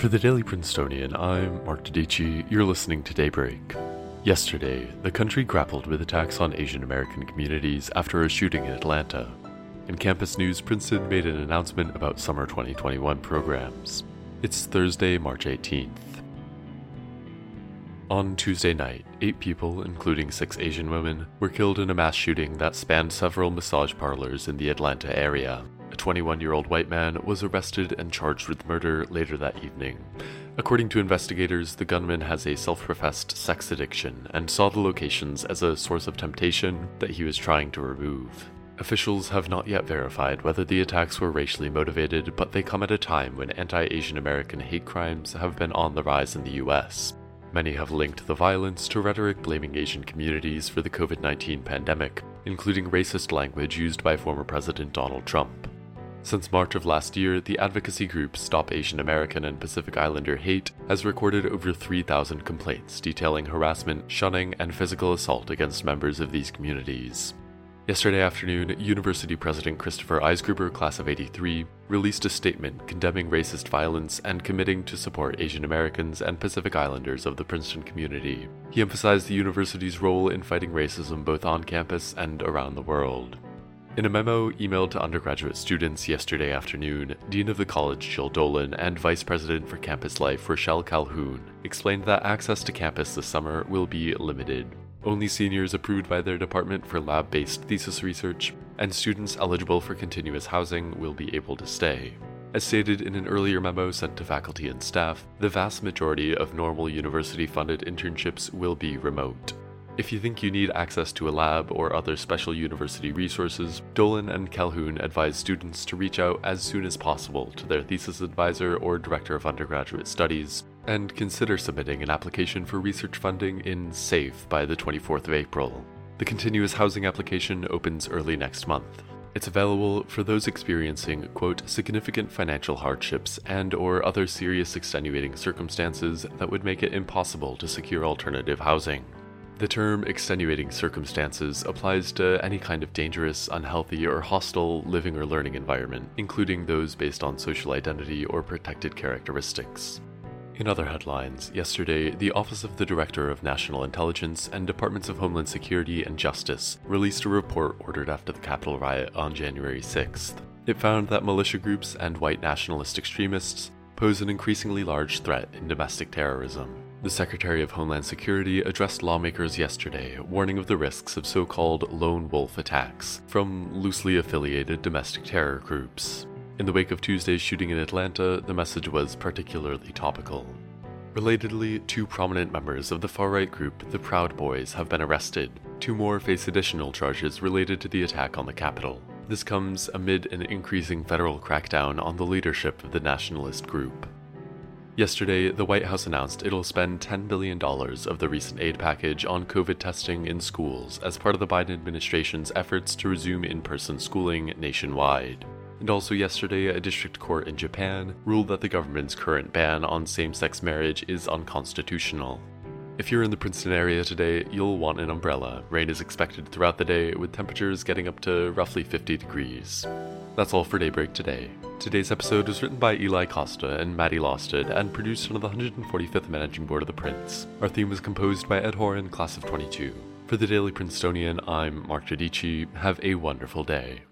For the Daily Princetonian, I'm Mark Dodici. You're listening to Daybreak. Yesterday, the country grappled with attacks on Asian American communities after a shooting in Atlanta. In campus news, Princeton made an announcement about summer 2021 programs. It's Thursday, March 18th. On Tuesday night, eight people, including six Asian women, were killed in a mass shooting that spanned several massage parlors in the Atlanta area. A 21 year old white man was arrested and charged with murder later that evening. According to investigators, the gunman has a self professed sex addiction and saw the locations as a source of temptation that he was trying to remove. Officials have not yet verified whether the attacks were racially motivated, but they come at a time when anti Asian American hate crimes have been on the rise in the US. Many have linked the violence to rhetoric blaming Asian communities for the COVID 19 pandemic, including racist language used by former President Donald Trump. Since March of last year, the advocacy group Stop Asian American and Pacific Islander Hate has recorded over 3,000 complaints detailing harassment, shunning, and physical assault against members of these communities. Yesterday afternoon, University President Christopher Eisgruber, class of 83, released a statement condemning racist violence and committing to support Asian Americans and Pacific Islanders of the Princeton community. He emphasized the university's role in fighting racism both on campus and around the world. In a memo emailed to undergraduate students yesterday afternoon, Dean of the college Jill Dolan and Vice President for Campus Life Rochelle Calhoun explained that access to campus this summer will be limited. Only seniors approved by their department for lab based thesis research and students eligible for continuous housing will be able to stay. As stated in an earlier memo sent to faculty and staff, the vast majority of normal university funded internships will be remote. If you think you need access to a lab or other special university resources, Dolan and Calhoun advise students to reach out as soon as possible to their thesis advisor or director of undergraduate studies and consider submitting an application for research funding in SAFE by the 24th of April. The continuous housing application opens early next month. It's available for those experiencing, quote, significant financial hardships and or other serious extenuating circumstances that would make it impossible to secure alternative housing. The term extenuating circumstances applies to any kind of dangerous, unhealthy, or hostile living or learning environment, including those based on social identity or protected characteristics. In other headlines, yesterday, the Office of the Director of National Intelligence and Departments of Homeland Security and Justice released a report ordered after the Capitol riot on January 6th. It found that militia groups and white nationalist extremists pose an increasingly large threat in domestic terrorism. The Secretary of Homeland Security addressed lawmakers yesterday, warning of the risks of so called lone wolf attacks from loosely affiliated domestic terror groups. In the wake of Tuesday's shooting in Atlanta, the message was particularly topical. Relatedly, two prominent members of the far right group, the Proud Boys, have been arrested. Two more face additional charges related to the attack on the Capitol. This comes amid an increasing federal crackdown on the leadership of the nationalist group. Yesterday, the White House announced it'll spend $10 billion of the recent aid package on COVID testing in schools as part of the Biden administration's efforts to resume in person schooling nationwide. And also, yesterday, a district court in Japan ruled that the government's current ban on same sex marriage is unconstitutional. If you're in the Princeton area today, you'll want an umbrella. Rain is expected throughout the day, with temperatures getting up to roughly 50 degrees. That's all for Daybreak today. Today's episode was written by Eli Costa and Maddie Losted and produced under the 145th Managing Board of the Prince. Our theme was composed by Ed Horan, class of 22. For the Daily Princetonian, I'm Mark Dodici. Have a wonderful day.